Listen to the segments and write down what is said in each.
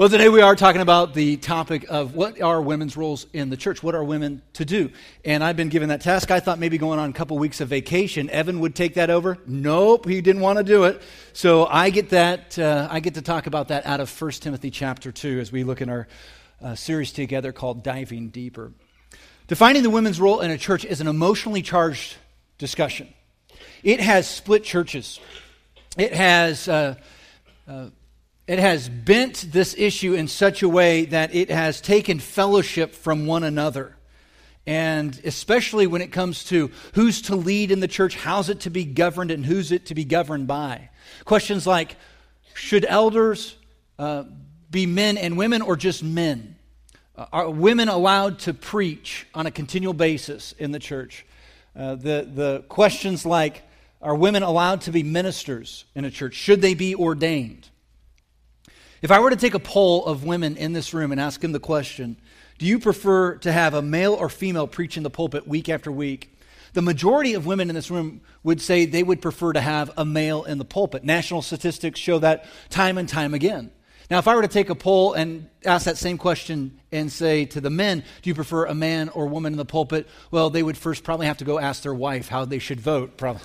Well, today we are talking about the topic of what are women's roles in the church? What are women to do? And I've been given that task. I thought maybe going on a couple weeks of vacation, Evan would take that over. Nope, he didn't want to do it. So I get that. Uh, I get to talk about that out of 1 Timothy chapter 2 as we look in our uh, series together called Diving Deeper. Defining the women's role in a church is an emotionally charged discussion. It has split churches. It has. Uh, uh it has bent this issue in such a way that it has taken fellowship from one another. And especially when it comes to who's to lead in the church, how's it to be governed, and who's it to be governed by. Questions like should elders uh, be men and women or just men? Uh, are women allowed to preach on a continual basis in the church? Uh, the, the questions like are women allowed to be ministers in a church? Should they be ordained? If I were to take a poll of women in this room and ask them the question, do you prefer to have a male or female preach in the pulpit week after week? The majority of women in this room would say they would prefer to have a male in the pulpit. National statistics show that time and time again. Now, if I were to take a poll and ask that same question and say to the men, do you prefer a man or woman in the pulpit? Well, they would first probably have to go ask their wife how they should vote, probably.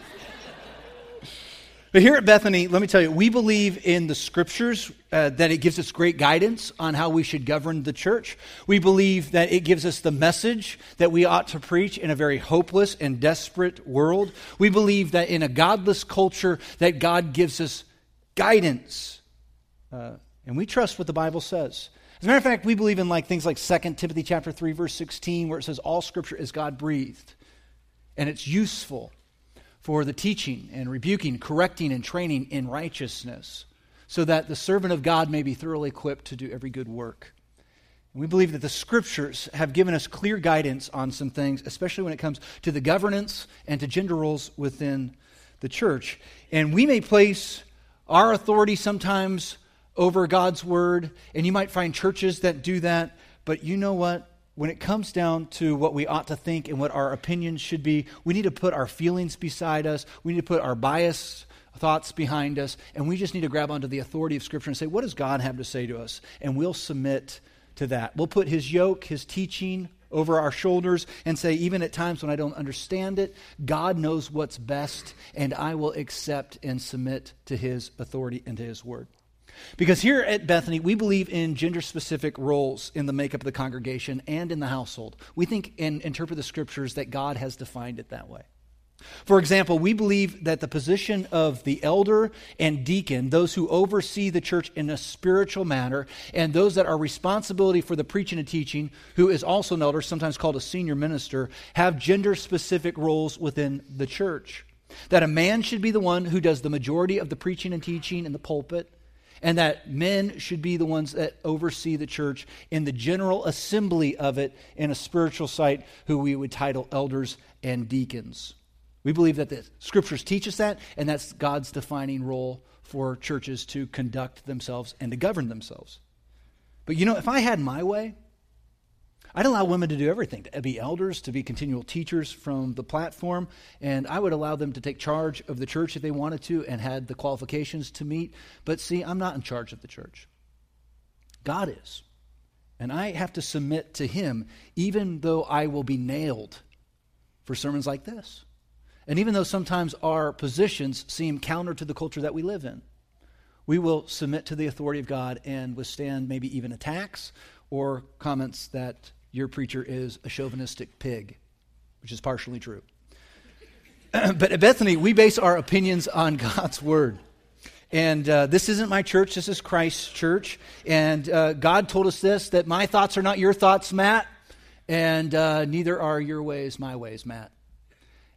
But here at Bethany, let me tell you, we believe in the scriptures, uh, that it gives us great guidance on how we should govern the church. We believe that it gives us the message that we ought to preach in a very hopeless and desperate world. We believe that in a godless culture, that God gives us guidance. Uh, and we trust what the Bible says. As a matter of fact, we believe in like things like 2 Timothy chapter 3, verse 16, where it says all scripture is God breathed and it's useful for the teaching and rebuking, correcting, and training in righteousness, so that the servant of God may be thoroughly equipped to do every good work. And we believe that the scriptures have given us clear guidance on some things, especially when it comes to the governance and to gender roles within the church. And we may place our authority sometimes over God's word, and you might find churches that do that, but you know what? When it comes down to what we ought to think and what our opinions should be, we need to put our feelings beside us. We need to put our bias thoughts behind us. And we just need to grab onto the authority of Scripture and say, what does God have to say to us? And we'll submit to that. We'll put His yoke, His teaching over our shoulders and say, even at times when I don't understand it, God knows what's best, and I will accept and submit to His authority and to His word. Because here at Bethany, we believe in gender specific roles in the makeup of the congregation and in the household. We think and interpret the scriptures that God has defined it that way. For example, we believe that the position of the elder and deacon, those who oversee the church in a spiritual manner, and those that are responsibility for the preaching and teaching, who is also an elder, sometimes called a senior minister, have gender specific roles within the church. That a man should be the one who does the majority of the preaching and teaching in the pulpit, and that men should be the ones that oversee the church in the general assembly of it in a spiritual site, who we would title elders and deacons. We believe that the scriptures teach us that, and that's God's defining role for churches to conduct themselves and to govern themselves. But you know, if I had my way, I'd allow women to do everything to be elders, to be continual teachers from the platform, and I would allow them to take charge of the church if they wanted to and had the qualifications to meet. But see, I'm not in charge of the church. God is. And I have to submit to Him, even though I will be nailed for sermons like this. And even though sometimes our positions seem counter to the culture that we live in, we will submit to the authority of God and withstand maybe even attacks or comments that your preacher is a chauvinistic pig, which is partially true. but at Bethany, we base our opinions on God's word. And uh, this isn't my church, this is Christ's church. And uh, God told us this that my thoughts are not your thoughts, Matt, and uh, neither are your ways my ways, Matt.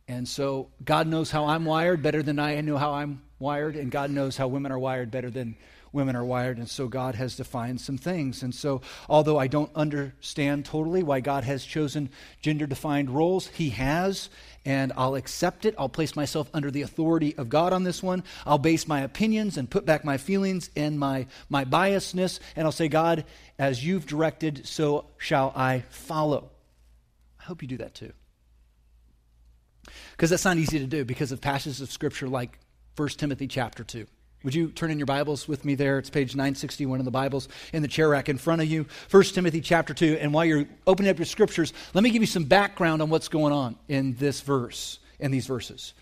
And so God knows how I'm wired better than I know how I'm wired, and God knows how women are wired better than women are wired, and so God has defined some things. And so, although I don't understand totally why God has chosen gender defined roles, He has, and I'll accept it. I'll place myself under the authority of God on this one. I'll base my opinions and put back my feelings and my, my biasness, and I'll say, God, as you've directed, so shall I follow. I hope you do that too. Because that's not easy to do because of passages of Scripture like 1 Timothy chapter 2 Would you turn in your Bibles with me there? It's page 961 in the Bibles in the chair rack in front of you. 1 Timothy chapter 2. And while you're opening up your scriptures, let me give you some background on what's going on in this verse, in these verses.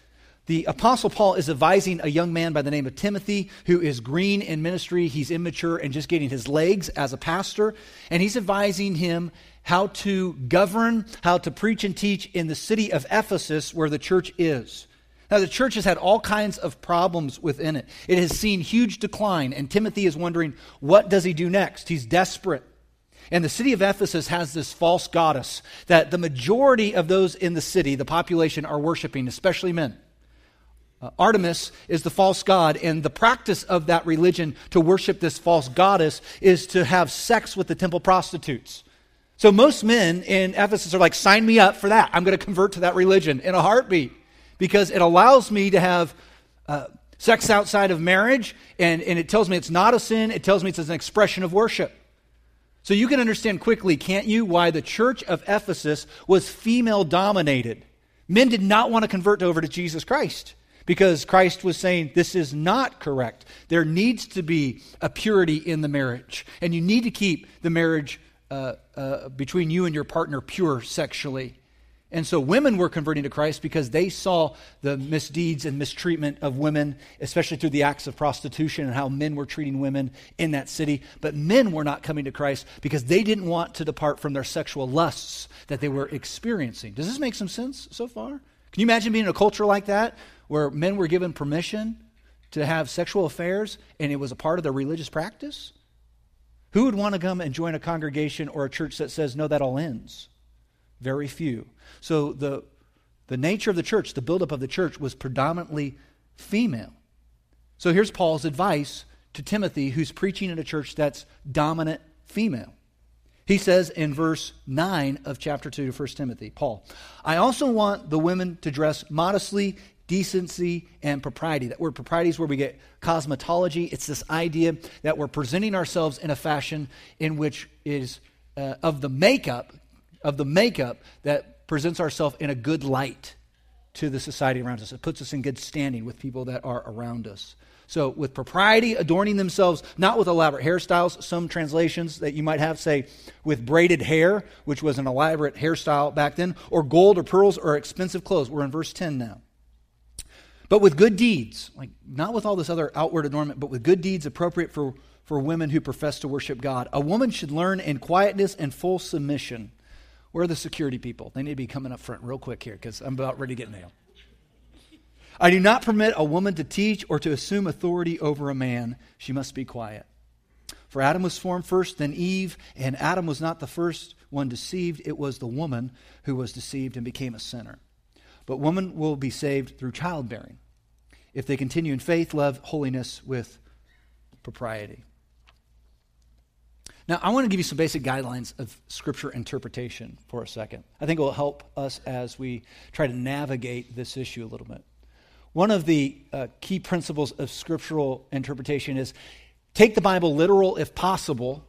The Apostle Paul is advising a young man by the name of Timothy who is green in ministry. He's immature and just getting his legs as a pastor. And he's advising him how to govern, how to preach and teach in the city of Ephesus where the church is. Now, the church has had all kinds of problems within it. It has seen huge decline, and Timothy is wondering, what does he do next? He's desperate. And the city of Ephesus has this false goddess that the majority of those in the city, the population, are worshiping, especially men. Uh, Artemis is the false god, and the practice of that religion to worship this false goddess is to have sex with the temple prostitutes. So most men in Ephesus are like, sign me up for that. I'm going to convert to that religion in a heartbeat because it allows me to have uh, sex outside of marriage, and, and it tells me it's not a sin. It tells me it's an expression of worship. So you can understand quickly, can't you, why the church of Ephesus was female dominated. Men did not want to convert over to Jesus Christ because Christ was saying this is not correct. There needs to be a purity in the marriage, and you need to keep the marriage uh, uh, between you and your partner pure sexually. And so women were converting to Christ because they saw the misdeeds and mistreatment of women, especially through the acts of prostitution and how men were treating women in that city. But men were not coming to Christ because they didn't want to depart from their sexual lusts that they were experiencing. Does this make some sense so far? Can you imagine being in a culture like that where men were given permission to have sexual affairs and it was a part of their religious practice? Who would want to come and join a congregation or a church that says, no, that all ends? Very few. So the, the nature of the church, the buildup of the church, was predominantly female. So here's Paul's advice to Timothy, who's preaching in a church that's dominant female. He says in verse 9 of chapter 2 of 1 Timothy, Paul, I also want the women to dress modestly, decency, and propriety. That word propriety is where we get cosmetology. It's this idea that we're presenting ourselves in a fashion in which is uh, of the makeup of the makeup that presents ourselves in a good light to the society around us. It puts us in good standing with people that are around us. So, with propriety, adorning themselves, not with elaborate hairstyles. Some translations that you might have say with braided hair, which was an elaborate hairstyle back then, or gold or pearls or expensive clothes. We're in verse 10 now. But with good deeds, like not with all this other outward adornment, but with good deeds appropriate for, for women who profess to worship God. A woman should learn in quietness and full submission where are the security people? They need to be coming up front real quick here because I'm about ready to get nailed. I do not permit a woman to teach or to assume authority over a man. She must be quiet. For Adam was formed first, then Eve, and Adam was not the first one deceived. It was the woman who was deceived and became a sinner. But woman will be saved through childbearing if they continue in faith, love, holiness with propriety. Now, I want to give you some basic guidelines of scripture interpretation for a second. I think it will help us as we try to navigate this issue a little bit. One of the uh, key principles of scriptural interpretation is take the Bible literal if possible,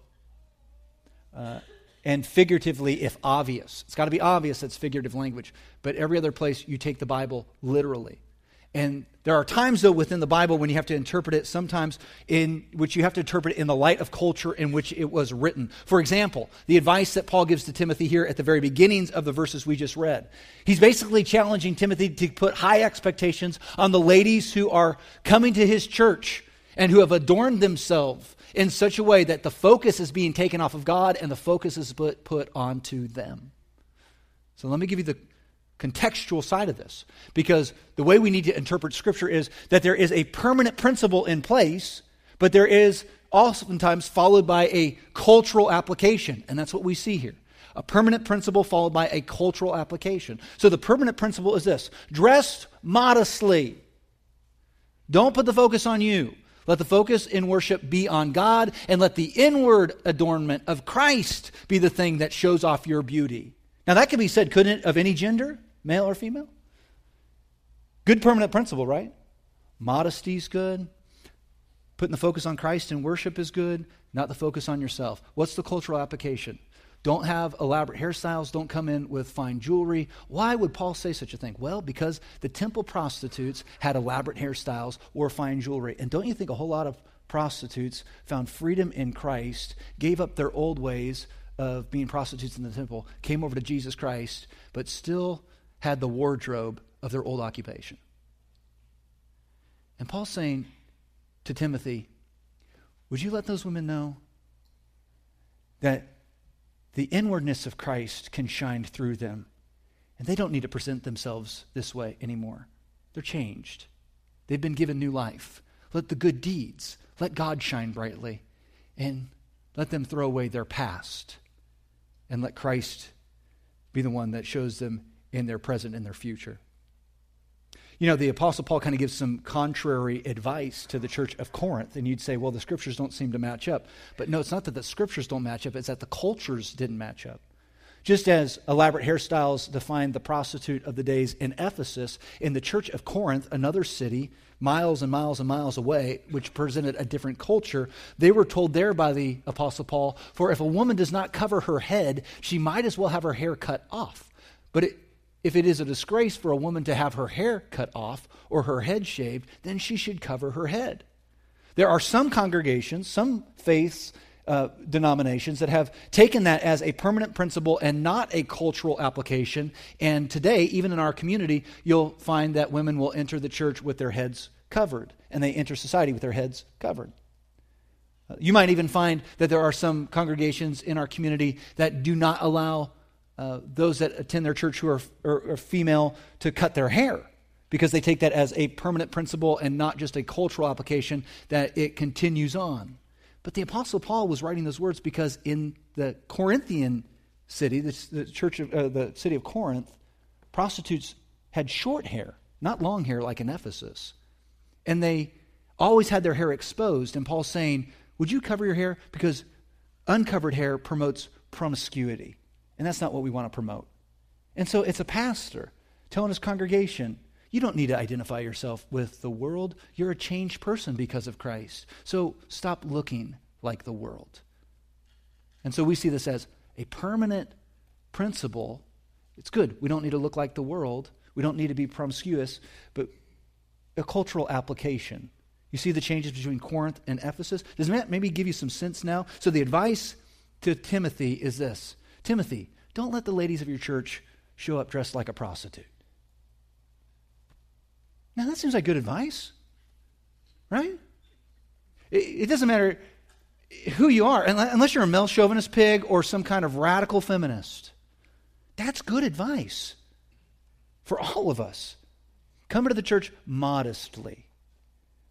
uh, and figuratively if obvious. It's got to be obvious that's figurative language, but every other place you take the Bible literally. And there are times, though, within the Bible when you have to interpret it, sometimes in which you have to interpret it in the light of culture in which it was written. For example, the advice that Paul gives to Timothy here at the very beginnings of the verses we just read. He's basically challenging Timothy to put high expectations on the ladies who are coming to his church and who have adorned themselves in such a way that the focus is being taken off of God and the focus is put, put onto them. So let me give you the contextual side of this. Because the way we need to interpret Scripture is that there is a permanent principle in place, but there is oftentimes followed by a cultural application. And that's what we see here. A permanent principle followed by a cultural application. So the permanent principle is this dress modestly. Don't put the focus on you. Let the focus in worship be on God, and let the inward adornment of Christ be the thing that shows off your beauty. Now, that could be said, couldn't it, of any gender? Male or female. Good permanent principle, right? Modesty's good. Putting the focus on Christ and worship is good, not the focus on yourself. What's the cultural application? Don't have elaborate hairstyles. Don't come in with fine jewelry. Why would Paul say such a thing? Well, because the temple prostitutes had elaborate hairstyles, wore fine jewelry. And don't you think a whole lot of prostitutes found freedom in Christ, gave up their old ways of being prostitutes in the temple, came over to Jesus Christ, but still had the wardrobe of their old occupation? And Paul's saying to Timothy, Would you let those women know that the inwardness of Christ can shine through them? And they don't need to present themselves this way anymore. They're changed. They've been given new life. Let the good deeds, let God shine brightly, and let them throw away their past, and let Christ be the one that shows them in their present and their future. You know, the Apostle Paul kind of gives some contrary advice to the church of Corinth, and you'd say, well, the scriptures don't seem to match up. But no, it's not that the scriptures don't match up, it's that the cultures didn't match up. Just as elaborate hairstyles defined the prostitute of the days in Ephesus, in the church of Corinth, another city, miles and miles and miles away, which presented a different culture, they were told there by the Apostle Paul, for if a woman does not cover her head, she might as well have her hair cut off. But it, if it is a disgrace for a woman to have her hair cut off or her head shaved, then she should cover her head. There are some congregations, some faiths, uh, denominations that have taken that as a permanent principle and not a cultural application. And today, even in our community, you'll find that women will enter the church with their heads covered, and they enter society with their heads covered. Uh, you might even find that there are some congregations in our community that do not allow uh, those that attend their church who are, are, are female to cut their hair because they take that as a permanent principle and not just a cultural application that it continues on. But the Apostle Paul was writing those words because in the Corinthian city, the, the church of uh, the city of Corinth, prostitutes had short hair, not long hair like in Ephesus, and they always had their hair exposed. And Paul's saying, "Would you cover your hair because uncovered hair promotes promiscuity?" And that's not what we want to promote. And so it's a pastor telling his congregation, you don't need to identify yourself with the world. You're a changed person because of Christ. So stop looking like the world. And so we see this as a permanent principle. It's good. We don't need to look like the world. We don't need to be promiscuous, but a cultural application. You see the changes between Corinth and Ephesus? Does that maybe give you some sense now? So the advice to Timothy is this Timothy, don't let the ladies of your church show up dressed like a prostitute. Now, that seems like good advice, right? It, it doesn't matter who you are, unless you're a male chauvinist pig or some kind of radical feminist. That's good advice for all of us. Come into the church modestly.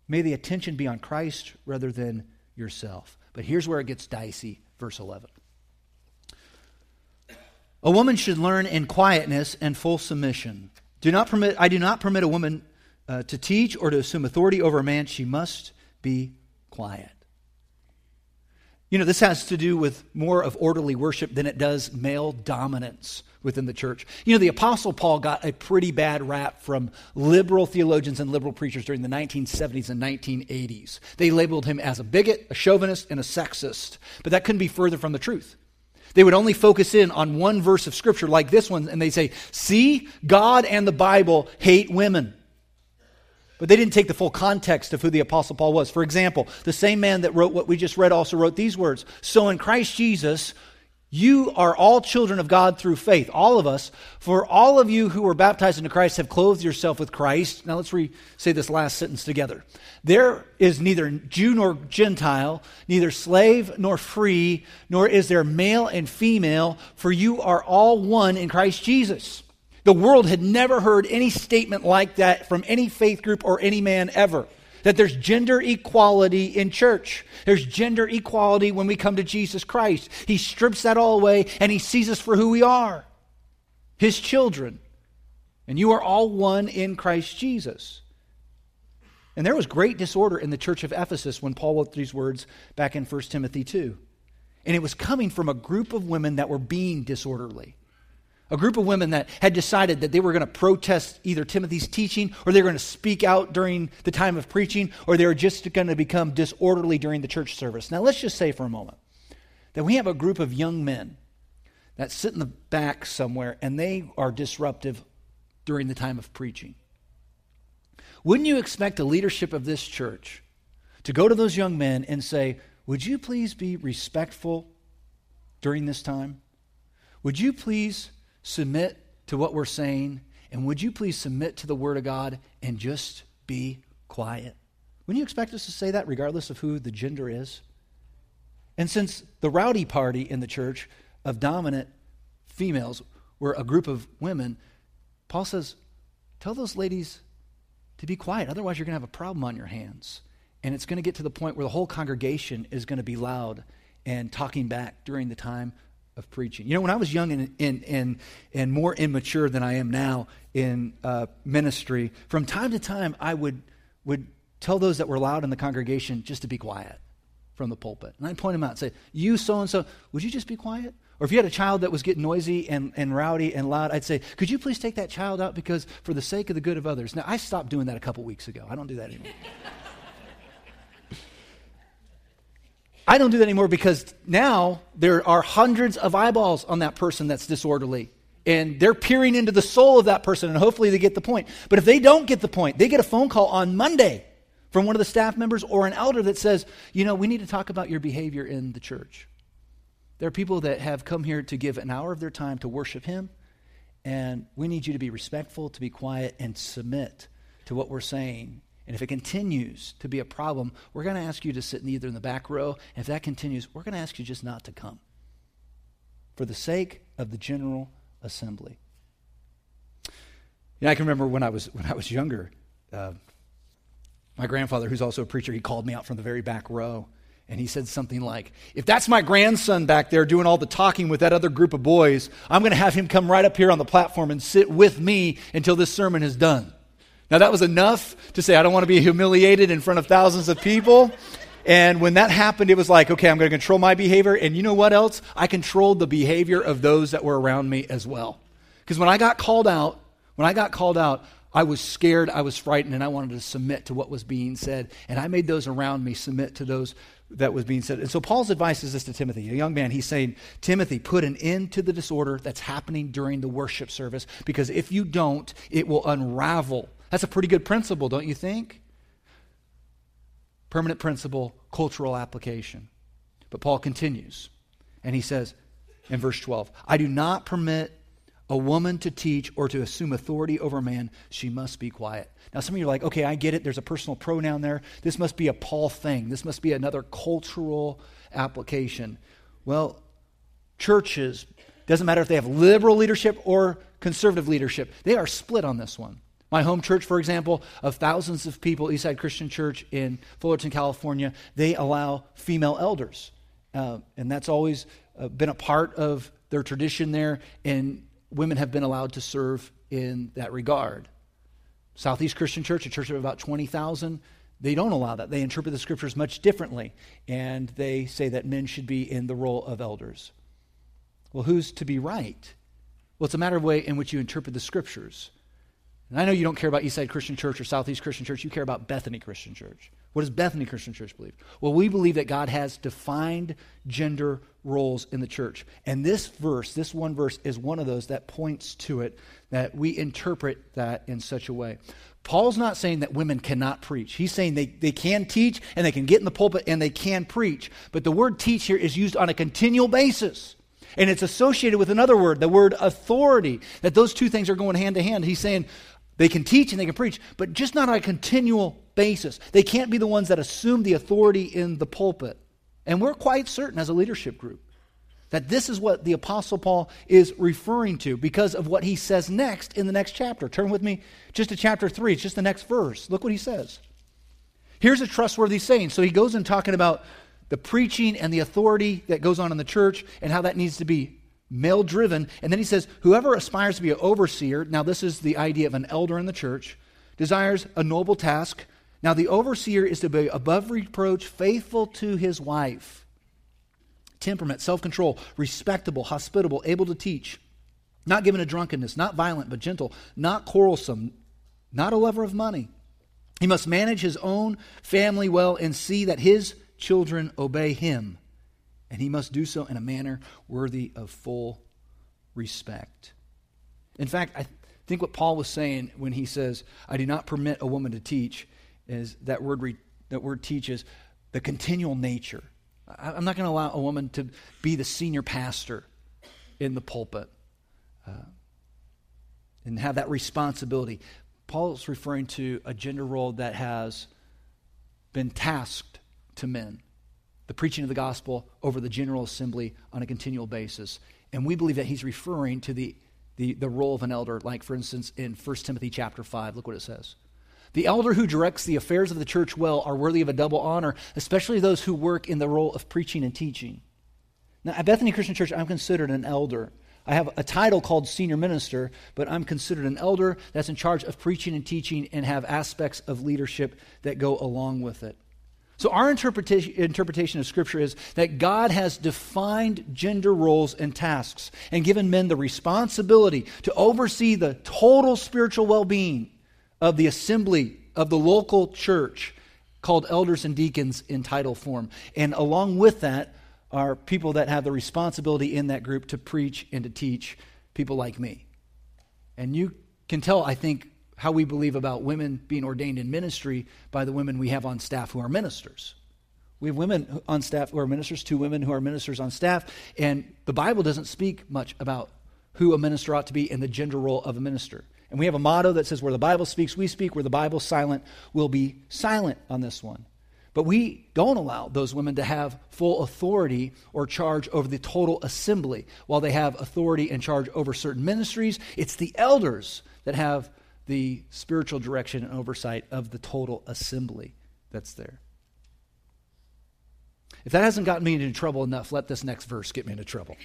May the attention be on Christ rather than yourself. But here's where it gets dicey, verse 11. A woman should learn in quietness and full submission. Do not permit, I do not permit a woman uh, to teach or to assume authority over a man. She must be quiet. You know, this has to do with more of orderly worship than it does male dominance within the church. You know, the Apostle Paul got a pretty bad rap from liberal theologians and liberal preachers during the 1970s and 1980s. They labeled him as a bigot, a chauvinist, and a sexist. But that couldn't be further from the truth. They would only focus in on one verse of Scripture like this one, and they say, See, God and the Bible hate women. But they didn't take the full context of who the Apostle Paul was. For example, the same man that wrote what we just read also wrote these words So in Christ Jesus, you are all children of God through faith, all of us. For all of you who were baptized into Christ have clothed yourself with Christ. Now let's re- say this last sentence together. There is neither Jew nor Gentile, neither slave nor free, nor is there male and female, for you are all one in Christ Jesus. The world had never heard any statement like that from any faith group or any man ever that there's gender equality in church. There's gender equality when we come to Jesus Christ. He strips that all away and he sees us for who we are his children. And you are all one in Christ Jesus. And there was great disorder in the church of Ephesus when Paul wrote these words back in 1 Timothy 2. And it was coming from a group of women that were being disorderly. A group of women that had decided that they were going to protest either Timothy's teaching or they were going to speak out during the time of preaching or they were just going to become disorderly during the church service. Now, let's just say for a moment that we have a group of young men that sit in the back somewhere and they are disruptive during the time of preaching. Wouldn't you expect the leadership of this church to go to those young men and say, Would you please be respectful during this time? Would you please submit to what we're saying? And would you please submit to the Word of God and just be quiet? Wouldn't you expect us to say that regardless of who the gender is? And since the rowdy party in the church of dominant females were a group of women, Paul says, Tell those ladies to be quiet. Otherwise, you're going to have a problem on your hands. And it's going to get to the point where the whole congregation is going to be loud and talking back during the time of preaching. You know, when I was young and, and, and, and more immature than I am now in uh, ministry, from time to time I would, would tell those that were loud in the congregation just to be quiet from the pulpit. And I'd point them out and say, You so and so, would you just be quiet? Or if you had a child that was getting noisy and, and rowdy and loud, I'd say, Could you please take that child out because for the sake of the good of others? Now, I stopped doing that a couple weeks ago. I don't do that anymore. I don't do that anymore because now there are hundreds of eyeballs on that person that's disorderly. And they're peering into the soul of that person, and hopefully they get the point. But if they don't get the point, they get a phone call on Monday from one of the staff members or an elder that says, you know, we need to talk about your behavior in the church. There are people that have come here to give an hour of their time to worship Him, and we need you to be respectful, to be quiet, and submit to what we're saying and if it continues to be a problem, we're going to ask you to sit either in the back row. And if that continues, we're going to ask you just not to come for the sake of the general assembly. Yeah, I can remember when I was, when I was younger, uh, my grandfather, who's also a preacher, he called me out from the very back row. And he said something like, If that's my grandson back there doing all the talking with that other group of boys, I'm going to have him come right up here on the platform and sit with me until this sermon is done. Now, that was enough to say, I don't want to be humiliated in front of thousands of people. And when that happened, it was like, okay, I'm going to control my behavior. And you know what else? I controlled the behavior of those that were around me as well. Because when I got called out, when I got called out, I was scared, I was frightened, and I wanted to submit to what was being said. And I made those around me submit to those that was being said. And so Paul's advice is this to Timothy, a young man. He's saying, Timothy, put an end to the disorder that's happening during the worship service, because if you don't, it will unravel that's a pretty good principle, don't you think? Permanent principle, cultural application. But Paul continues, and he says in verse 12 I do not permit a woman to teach or to assume authority over a man. She must be quiet. Now, some of you are like, okay, I get it. There's a personal pronoun there. This must be a Paul thing. This must be another cultural application. Well, churches, doesn't matter if they have liberal leadership or conservative leadership, they are split on this one. My home church, for example, of thousands of people, Eastside Christian Church in Fullerton, California, they allow female elders. Uh, and that's always uh, been a part of their tradition there, and women have been allowed to serve in that regard. Southeast Christian Church, a church of about 20,000, they don't allow that. They interpret the scriptures much differently, and they say that men should be in the role of elders. Well, who's to be right? Well, it's a matter of way in which you interpret the scriptures. And I know you don't care about Eastside Christian Church or Southeast Christian Church. You care about Bethany Christian Church. What does Bethany Christian Church believe? Well, we believe that God has defined gender roles in the church. And this verse, this one verse, is one of those that points to it, that we interpret that in such a way. Paul's not saying that women cannot preach. He's saying they, they can teach and they can get in the pulpit and they can preach. But the word teach here is used on a continual basis. And it's associated with another word, the word authority, that those two things are going hand to hand. He's saying, they can teach and they can preach, but just not on a continual basis. They can't be the ones that assume the authority in the pulpit. And we're quite certain as a leadership group that this is what the Apostle Paul is referring to because of what he says next in the next chapter. Turn with me just to chapter 3. It's just the next verse. Look what he says. Here's a trustworthy saying. So he goes in talking about the preaching and the authority that goes on in the church and how that needs to be male driven. And then he says, Whoever aspires to be an overseer, now this is the idea of an elder in the church, desires a noble task. Now the overseer is to be above reproach, faithful to his wife, temperament, self control, respectable, hospitable, able to teach, not given to drunkenness, not violent, but gentle, not quarrelsome, not a lover of money. He must manage his own family well and see that his children obey him and he must do so in a manner worthy of full respect. In fact, I think what Paul was saying when he says, I do not permit a woman to teach, is that word, re, that word teaches the continual nature. I, I'm not going to allow a woman to be the senior pastor in the pulpit uh, and have that responsibility. Paul's referring to a gender role that has been tasked to men the preaching of the gospel over the general assembly on a continual basis. And we believe that he's referring to the, the, the role of an elder, like, for instance, in 1 Timothy chapter 5. Look what it says. The elder who directs the affairs of the church well are worthy of a double honor, especially those who work in the role of preaching and teaching. Now, at Bethany Christian Church, I'm considered an elder. I have a title called senior minister, but I'm considered an elder that's in charge of preaching and teaching and have aspects of leadership that go along with it. So, our interpretation, interpretation of Scripture is that God has defined gender roles and tasks and given men the responsibility to oversee the total spiritual well being of the assembly of the local church called elders and deacons in title form. And along with that are people that have the responsibility in that group to preach and to teach people like me. And you can tell, I think, how we believe about women being ordained in ministry by the women we have on staff who are ministers. We have women on staff who are ministers, two women who are ministers on staff, and the Bible doesn't speak much about who a minister ought to be and the gender role of a minister. And we have a motto that says, where the Bible speaks, we speak, where the Bible's silent, we'll be silent on this one. But we don't allow those women to have full authority or charge over the total assembly. While they have authority and charge over certain ministries, it's the elders that have the spiritual direction and oversight of the total assembly that's there. If that hasn't gotten me into trouble enough, let this next verse get me into trouble.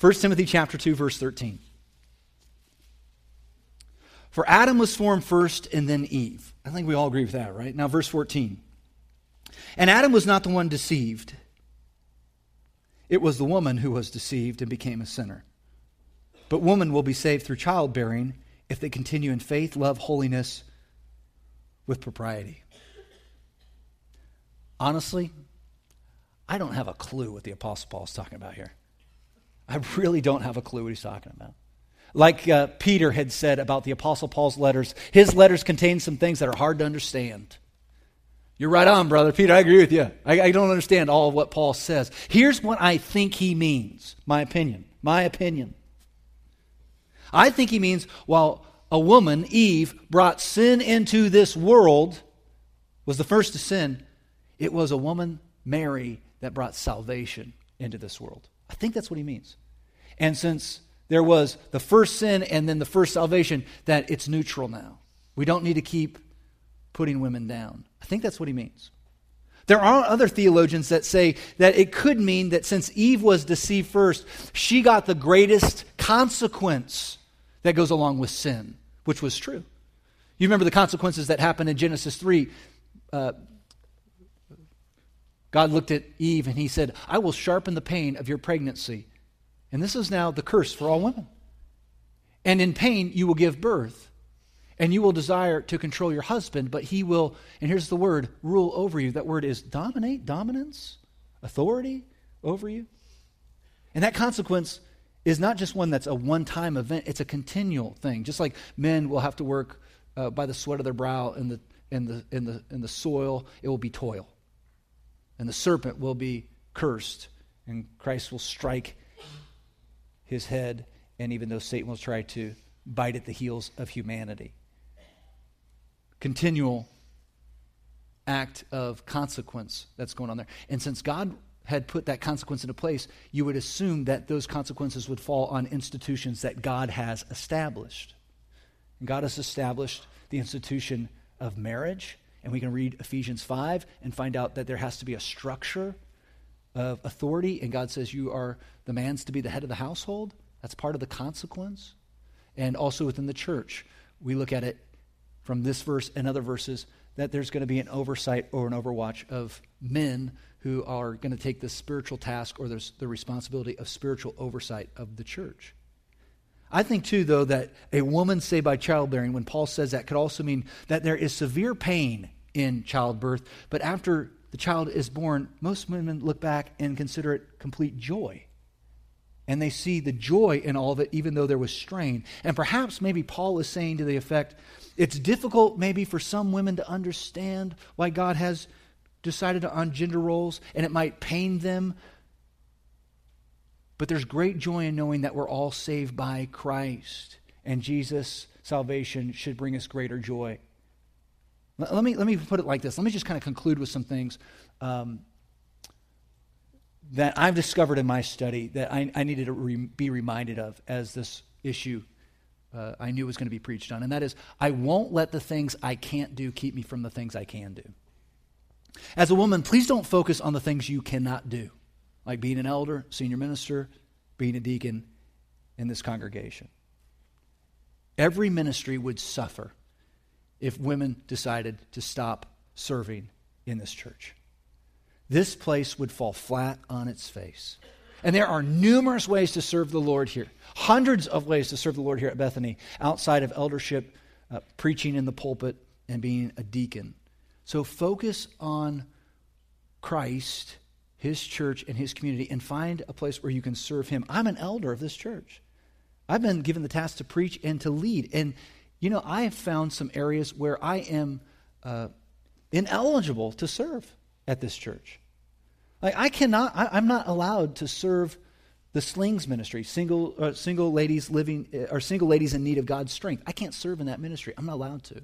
1 Timothy chapter 2 verse 13. For Adam was formed first and then Eve. I think we all agree with that, right? Now verse 14. And Adam was not the one deceived. It was the woman who was deceived and became a sinner. But woman will be saved through childbearing if they continue in faith, love, holiness with propriety. Honestly, I don't have a clue what the Apostle Paul is talking about here. I really don't have a clue what he's talking about. Like uh, Peter had said about the Apostle Paul's letters, his letters contain some things that are hard to understand. You're right on, brother. Peter, I agree with you. I, I don't understand all of what Paul says. Here's what I think he means my opinion. My opinion. I think he means while a woman, Eve, brought sin into this world, was the first to sin, it was a woman, Mary, that brought salvation into this world. I think that's what he means. And since there was the first sin and then the first salvation, that it's neutral now. We don't need to keep putting women down. I think that's what he means. There are other theologians that say that it could mean that since Eve was deceived first, she got the greatest consequence that goes along with sin, which was true. You remember the consequences that happened in Genesis 3. Uh, God looked at Eve and he said, I will sharpen the pain of your pregnancy. And this is now the curse for all women. And in pain, you will give birth. And you will desire to control your husband, but he will, and here's the word, rule over you. That word is dominate, dominance, authority over you. And that consequence is not just one that's a one time event, it's a continual thing. Just like men will have to work uh, by the sweat of their brow in the, in, the, in, the, in the soil, it will be toil. And the serpent will be cursed, and Christ will strike his head, and even though Satan will try to bite at the heels of humanity. Continual act of consequence that's going on there. And since God had put that consequence into place, you would assume that those consequences would fall on institutions that God has established. And God has established the institution of marriage, and we can read Ephesians 5 and find out that there has to be a structure of authority, and God says you are the man's to be the head of the household. That's part of the consequence. And also within the church, we look at it from this verse and other verses that there's going to be an oversight or an overwatch of men who are going to take the spiritual task or the responsibility of spiritual oversight of the church. I think, too, though, that a woman saved by childbearing, when Paul says that, could also mean that there is severe pain in childbirth, but after the child is born, most women look back and consider it complete joy. and they see the joy in all of it, even though there was strain. And perhaps maybe Paul is saying to the effect it's difficult, maybe, for some women to understand why God has decided on gender roles, and it might pain them. But there's great joy in knowing that we're all saved by Christ, and Jesus' salvation should bring us greater joy. Let me, let me put it like this. Let me just kind of conclude with some things um, that I've discovered in my study that I, I needed to re- be reminded of as this issue uh, I knew was going to be preached on. And that is, I won't let the things I can't do keep me from the things I can do. As a woman, please don't focus on the things you cannot do, like being an elder, senior minister, being a deacon in this congregation. Every ministry would suffer if women decided to stop serving in this church this place would fall flat on its face. And there are numerous ways to serve the Lord here, hundreds of ways to serve the Lord here at Bethany, outside of eldership, uh, preaching in the pulpit, and being a deacon. So focus on Christ, His church, and His community, and find a place where you can serve Him. I'm an elder of this church. I've been given the task to preach and to lead. And, you know, I have found some areas where I am uh, ineligible to serve at this church. Like I cannot, I, am not allowed to serve the slings ministry, single uh, single ladies living uh, or single ladies in need of God's strength. I can't serve in that ministry. I'm not allowed to.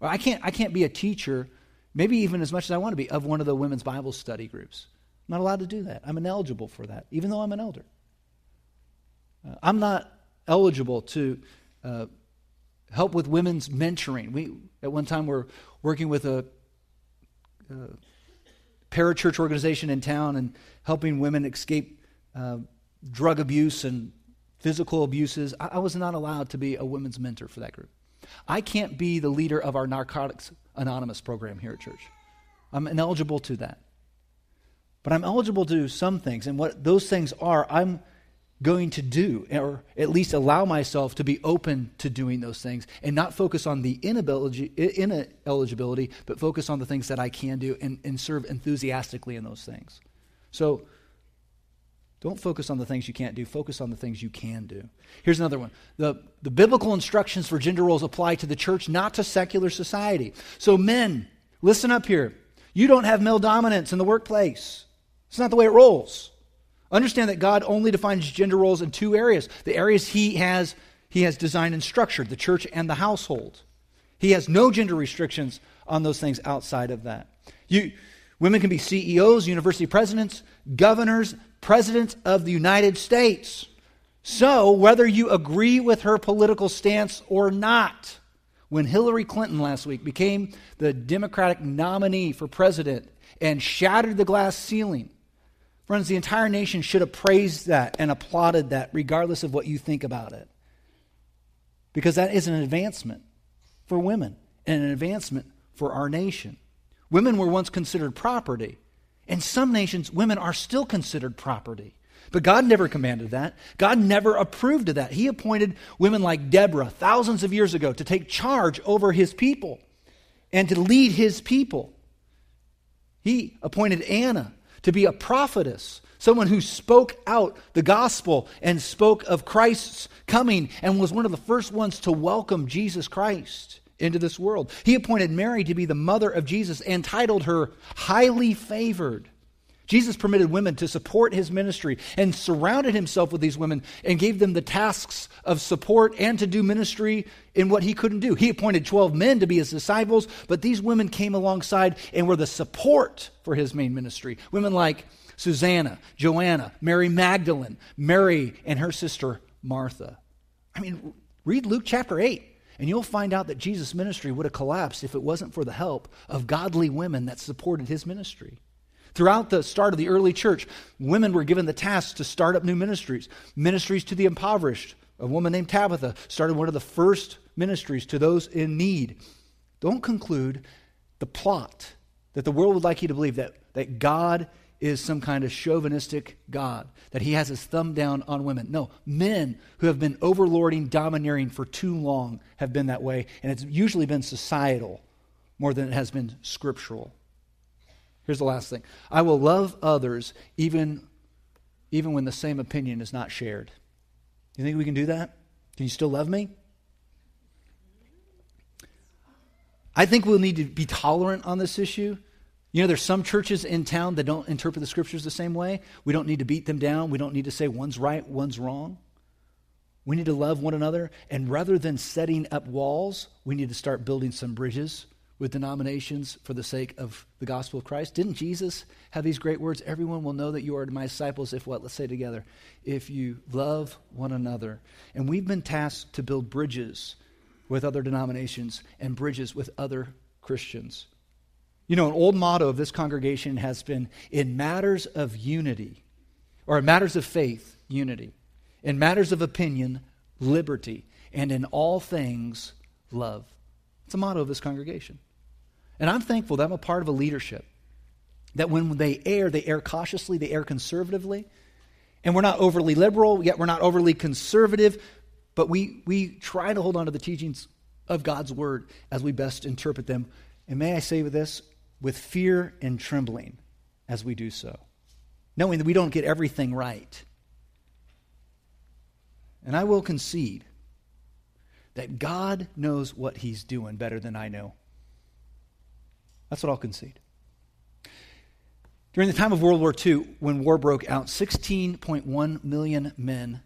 Or I can't I can't be a teacher, maybe even as much as I want to be, of one of the women's Bible study groups. I'm not allowed to do that. I'm ineligible for that, even though I'm an elder. Uh, I'm not eligible to uh, help with women's mentoring. We at one time were working with a uh, parachurch organization in town and helping women escape uh, drug abuse and physical abuses. I, I was not allowed to be a women's mentor for that group. I can't be the leader of our Narcotics Anonymous program here at church. I'm ineligible to that. But I'm eligible to do some things, and what those things are, I'm going to do, or at least allow myself to be open to doing those things and not focus on the inability, ineligibility, but focus on the things that I can do and, and serve enthusiastically in those things. So don't focus on the things you can't do, focus on the things you can do. Here's another one the, the biblical instructions for gender roles apply to the church, not to secular society. So, men, listen up here. You don't have male dominance in the workplace, it's not the way it rolls. Understand that God only defines gender roles in two areas the areas He has, he has designed and structured, the church and the household. He has no gender restrictions on those things outside of that. You, women can be CEOs, university presidents, governors, presidents of the United States. So, whether you agree with her political stance or not, when Hillary Clinton last week became the Democratic nominee for president and shattered the glass ceiling, Friends, the entire nation should have praised that and applauded that, regardless of what you think about it. Because that is an advancement for women and an advancement for our nation. Women were once considered property. In some nations, women are still considered property. But God never commanded that. God never approved of that. He appointed women like Deborah thousands of years ago to take charge over his people and to lead his people. He appointed Anna to be a prophetess, someone who spoke out the gospel and spoke of Christ's coming and was one of the first ones to welcome Jesus Christ into this world. He appointed Mary to be the mother of Jesus and titled her highly favored. Jesus permitted women to support his ministry and surrounded himself with these women and gave them the tasks of support and to do ministry in what he couldn't do. He appointed 12 men to be his disciples, but these women came alongside and were the support for his main ministry. Women like Susanna, Joanna, Mary Magdalene, Mary, and her sister Martha. I mean, read Luke chapter 8. And you'll find out that Jesus' ministry would have collapsed if it wasn't for the help of godly women that supported his ministry. Throughout the start of the early church, women were given the task to start up new ministries, ministries to the impoverished. A woman named Tabitha started one of the first ministries to those in need. Don't conclude the plot that the world would like you to believe that, that God is some kind of chauvinistic God, that he has his thumb down on women. No, men who have been overlording, domineering for too long have been that way, and it's usually been societal more than it has been scriptural. Here's the last thing I will love others even, even when the same opinion is not shared. You think we can do that? Can you still love me? I think we'll need to be tolerant on this issue. You know, there's some churches in town that don't interpret the scriptures the same way. We don't need to beat them down. We don't need to say one's right, one's wrong. We need to love one another. And rather than setting up walls, we need to start building some bridges with denominations for the sake of the gospel of Christ. Didn't Jesus have these great words? Everyone will know that you are my disciples if what? Let's say together. If you love one another. And we've been tasked to build bridges with other denominations and bridges with other Christians. You know, an old motto of this congregation has been in matters of unity, or in matters of faith, unity. In matters of opinion, liberty. And in all things, love. It's a motto of this congregation. And I'm thankful that I'm a part of a leadership that when they err, they err cautiously, they err conservatively. And we're not overly liberal, yet we're not overly conservative, but we, we try to hold on to the teachings of God's word as we best interpret them. And may I say with this, with fear and trembling as we do so, knowing that we don't get everything right. And I will concede that God knows what he's doing better than I know. That's what I'll concede. During the time of World War II, when war broke out, 16.1 million men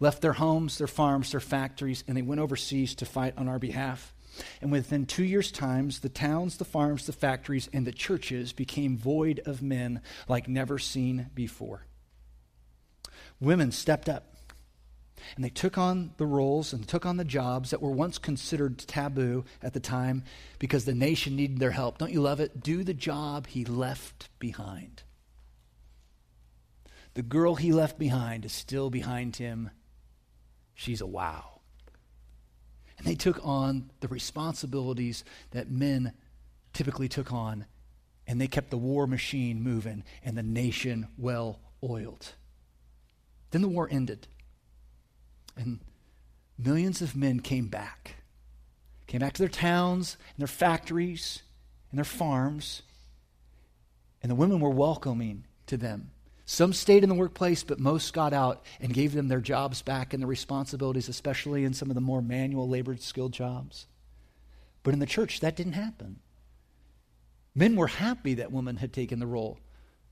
left their homes, their farms, their factories, and they went overseas to fight on our behalf. And within two years' times, the towns, the farms, the factories, and the churches became void of men like never seen before. Women stepped up and they took on the roles and took on the jobs that were once considered taboo at the time because the nation needed their help. Don't you love it? Do the job he left behind. The girl he left behind is still behind him. She's a wow. And they took on the responsibilities that men typically took on, and they kept the war machine moving and the nation well oiled. Then the war ended. And millions of men came back. Came back to their towns and their factories and their farms. And the women were welcoming to them. Some stayed in the workplace, but most got out and gave them their jobs back and their responsibilities, especially in some of the more manual labor skilled jobs. But in the church, that didn't happen. Men were happy that women had taken the role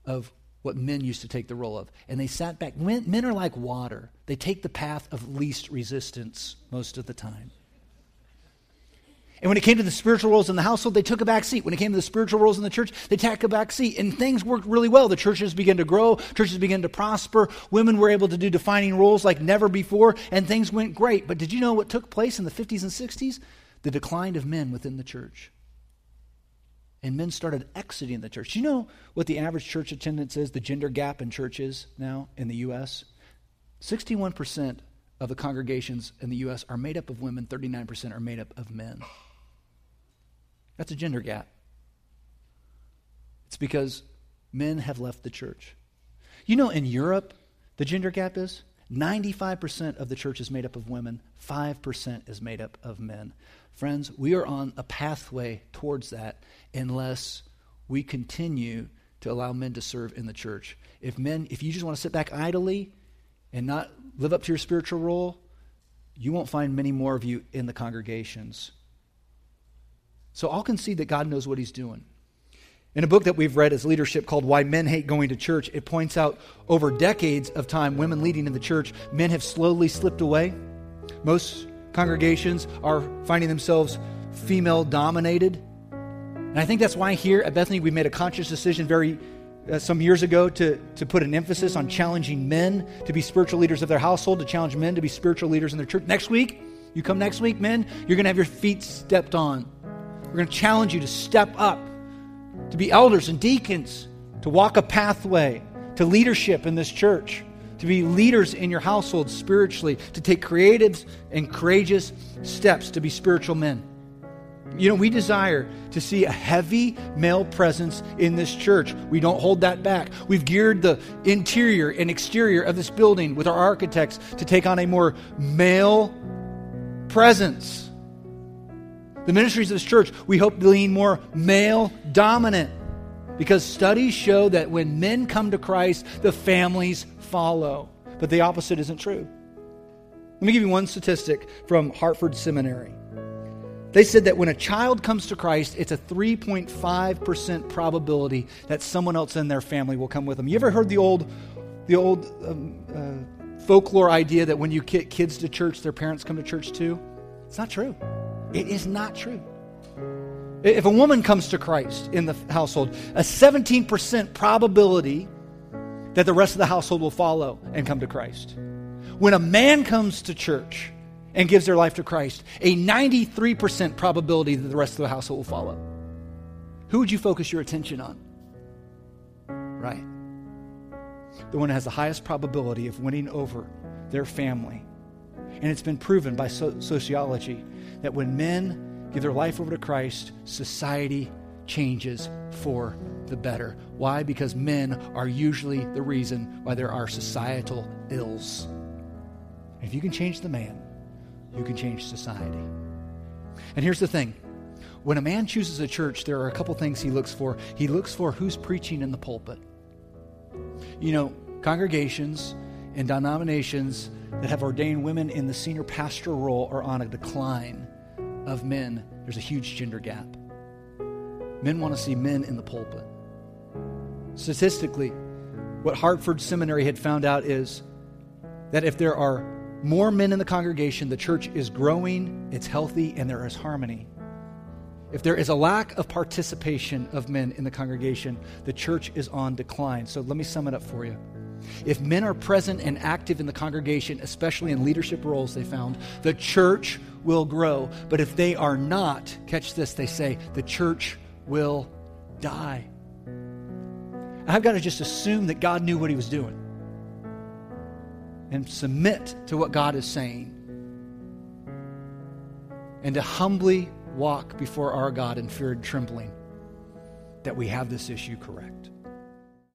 of what men used to take the role of. And they sat back. Men, men, are like water, they take the path of least resistance most of the time. And when it came to the spiritual roles in the household, they took a back seat. When it came to the spiritual roles in the church, they took a back seat. And things worked really well. The churches began to grow, churches began to prosper. Women were able to do defining roles like never before, and things went great. But did you know what took place in the 50s and 60s? The decline of men within the church and men started exiting the church. You know what the average church attendance is, the gender gap in churches now in the U.S.? 61% of the congregations in the U.S. are made up of women, 39% are made up of men. That's a gender gap. It's because men have left the church. You know, in Europe, the gender gap is 95% of the church is made up of women, 5% is made up of men. Friends, we are on a pathway towards that unless we continue to allow men to serve in the church. If men, if you just want to sit back idly and not live up to your spiritual role, you won't find many more of you in the congregations. So I'll concede that God knows what he's doing. In a book that we've read as leadership called Why Men Hate Going to Church, it points out over decades of time, women leading in the church, men have slowly slipped away. Most congregations are finding themselves female dominated. And I think that's why here at Bethany we made a conscious decision very uh, some years ago to, to put an emphasis on challenging men to be spiritual leaders of their household, to challenge men to be spiritual leaders in their church. Next week, you come next week, men, you're going to have your feet stepped on. We're going to challenge you to step up to be elders and deacons, to walk a pathway to leadership in this church, to be leaders in your household spiritually, to take creative and courageous steps to be spiritual men. You know, we desire to see a heavy male presence in this church. We don't hold that back. We've geared the interior and exterior of this building with our architects to take on a more male presence. The ministries of this church, we hope to lean more male dominant. Because studies show that when men come to Christ, the families follow. But the opposite isn't true. Let me give you one statistic from Hartford Seminary. They said that when a child comes to Christ, it's a 3.5% probability that someone else in their family will come with them. You ever heard the old, the old um, uh, folklore idea that when you get kids to church, their parents come to church too? It's not true. It is not true. If a woman comes to Christ in the household, a 17% probability that the rest of the household will follow and come to Christ. When a man comes to church and gives their life to Christ, a 93% probability that the rest of the household will follow. Who would you focus your attention on? Right. The one that has the highest probability of winning over their family. And it's been proven by so- sociology that when men give their life over to Christ, society changes for the better. Why? Because men are usually the reason why there are societal ills. If you can change the man, you can change society. And here's the thing when a man chooses a church, there are a couple things he looks for. He looks for who's preaching in the pulpit. You know, congregations and denominations that have ordained women in the senior pastoral role are on a decline of men. There's a huge gender gap. Men want to see men in the pulpit. Statistically, what Hartford Seminary had found out is that if there are more men in the congregation, the church is growing, it's healthy, and there is harmony. If there is a lack of participation of men in the congregation, the church is on decline. So let me sum it up for you. If men are present and active in the congregation, especially in leadership roles, they found, the church will grow. But if they are not, catch this, they say, the church will die. I've got to just assume that God knew what he was doing and submit to what God is saying and to humbly walk before our God in fear and trembling that we have this issue correct.